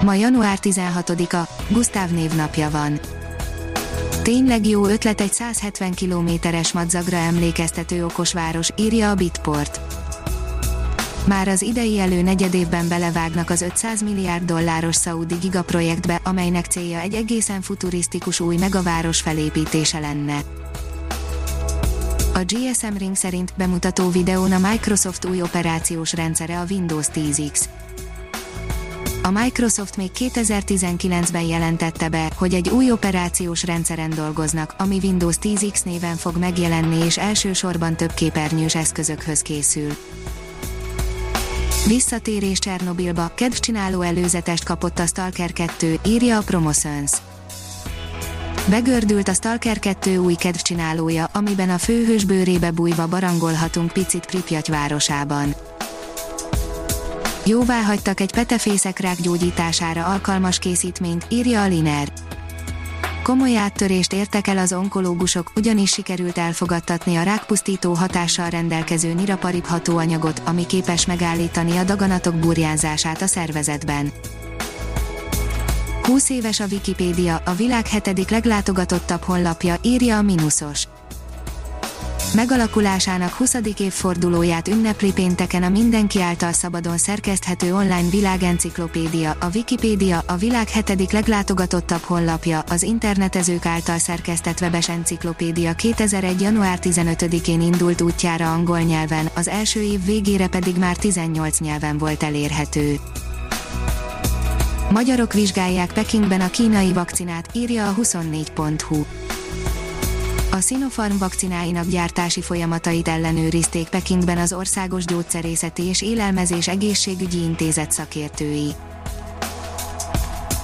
Ma január 16-a, Gusztáv névnapja van. Tényleg jó ötlet egy 170 kilométeres madzagra emlékeztető okosváros, írja a Bitport. Már az idei elő negyedévben belevágnak az 500 milliárd dolláros Saudi gigaprojektbe, amelynek célja egy egészen futurisztikus új megaváros felépítése lenne. A GSM Ring szerint bemutató videón a Microsoft új operációs rendszere a Windows 10X. A Microsoft még 2019-ben jelentette be, hogy egy új operációs rendszeren dolgoznak, ami Windows 10X néven fog megjelenni és elsősorban több képernyős eszközökhöz készül. Visszatérés Csernobilba, kedvcsináló előzetest kapott a Stalker 2, írja a Promotions. Begördült a Stalker 2 új kedvcsinálója, amiben a főhős bőrébe bújva barangolhatunk picit Pripyat városában. Jóvá hagytak egy petefészekrák gyógyítására alkalmas készítményt, írja a Liner. Komoly áttörést értek el az onkológusok, ugyanis sikerült elfogadtatni a rákpusztító hatással rendelkező niraparib hatóanyagot, ami képes megállítani a daganatok burjánzását a szervezetben. 20 éves a Wikipédia, a világ hetedik leglátogatottabb honlapja, írja a Minusos. Megalakulásának 20. évfordulóját ünnepli pénteken a mindenki által szabadon szerkeszthető online világenciklopédia, a Wikipédia, a világ hetedik leglátogatottabb honlapja, az internetezők által szerkesztett webes enciklopédia 2001. január 15-én indult útjára angol nyelven, az első év végére pedig már 18 nyelven volt elérhető. Magyarok vizsgálják Pekingben a kínai vakcinát, írja a 24.hu. A Sinopharm vakcináinak gyártási folyamatait ellenőrizték Pekingben az Országos Gyógyszerészeti és Élelmezés Egészségügyi Intézet szakértői.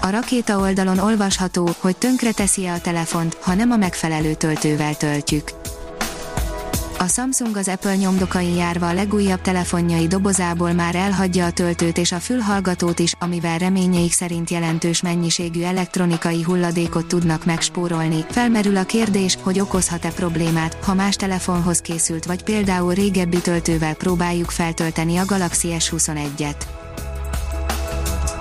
A rakéta oldalon olvasható, hogy tönkre teszi-e a telefont, ha nem a megfelelő töltővel töltjük. A Samsung az Apple nyomdokain járva a legújabb telefonjai dobozából már elhagyja a töltőt és a fülhallgatót is, amivel reményeik szerint jelentős mennyiségű elektronikai hulladékot tudnak megspórolni. Felmerül a kérdés, hogy okozhat-e problémát, ha más telefonhoz készült vagy például régebbi töltővel próbáljuk feltölteni a Galaxy S21-et.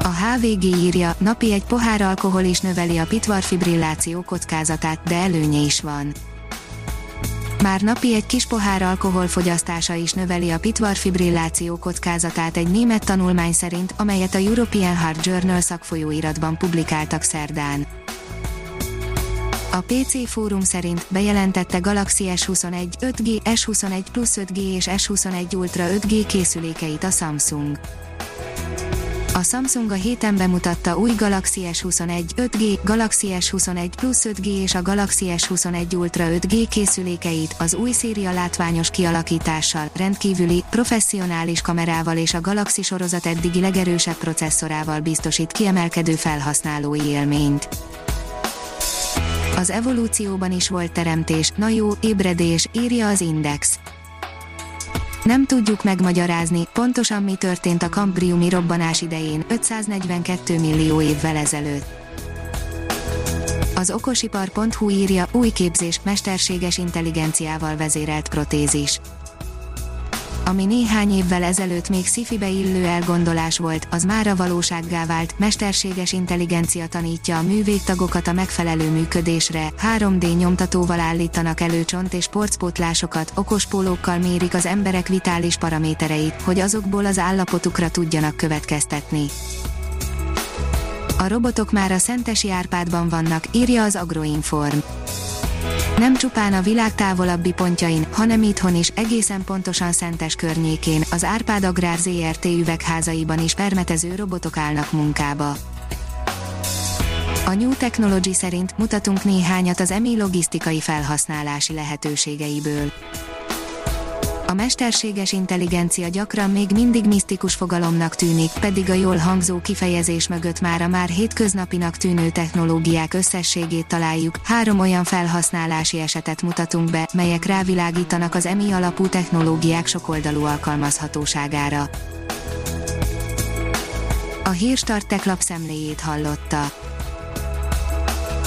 A HVG írja, napi egy pohár alkohol is növeli a pitvarfibrilláció kockázatát, de előnye is van. Már napi egy kis pohár alkohol fogyasztása is növeli a pitvarfibrilláció kockázatát egy német tanulmány szerint, amelyet a European Heart Journal szakfolyóiratban publikáltak szerdán. A PC fórum szerint bejelentette Galaxy S21, 5G, S21 Plus 5G és S21 Ultra 5G készülékeit a Samsung. A Samsung a héten bemutatta új Galaxy S21 5G, Galaxy S21 Plus 5G és a Galaxy S21 Ultra 5G készülékeit az új széria látványos kialakítással, rendkívüli, professzionális kamerával és a Galaxy sorozat eddigi legerősebb processzorával biztosít kiemelkedő felhasználói élményt. Az evolúcióban is volt teremtés, na jó, ébredés, írja az Index. Nem tudjuk megmagyarázni, pontosan mi történt a kambriumi robbanás idején, 542 millió évvel ezelőtt. Az okosipar.hu írja, új képzés, mesterséges intelligenciával vezérelt protézis ami néhány évvel ezelőtt még szifibe illő elgondolás volt, az már a valósággá vált, mesterséges intelligencia tanítja a művégtagokat a megfelelő működésre, 3D nyomtatóval állítanak elő csont és porcpótlásokat, okospólókkal mérik az emberek vitális paramétereit, hogy azokból az állapotukra tudjanak következtetni. A robotok már a Szentesi Árpádban vannak, írja az Agroinform nem csupán a világ távolabbi pontjain, hanem itthon is, egészen pontosan Szentes környékén, az Árpád Agrár ZRT üvegházaiban is permetező robotok állnak munkába. A New Technology szerint mutatunk néhányat az EMI logisztikai felhasználási lehetőségeiből. A mesterséges intelligencia gyakran még mindig misztikus fogalomnak tűnik, pedig a jól hangzó kifejezés mögött már a már hétköznapinak tűnő technológiák összességét találjuk. Három olyan felhasználási esetet mutatunk be, melyek rávilágítanak az emi alapú technológiák sokoldalú alkalmazhatóságára. A Hírstart tech lapszemléjét hallotta.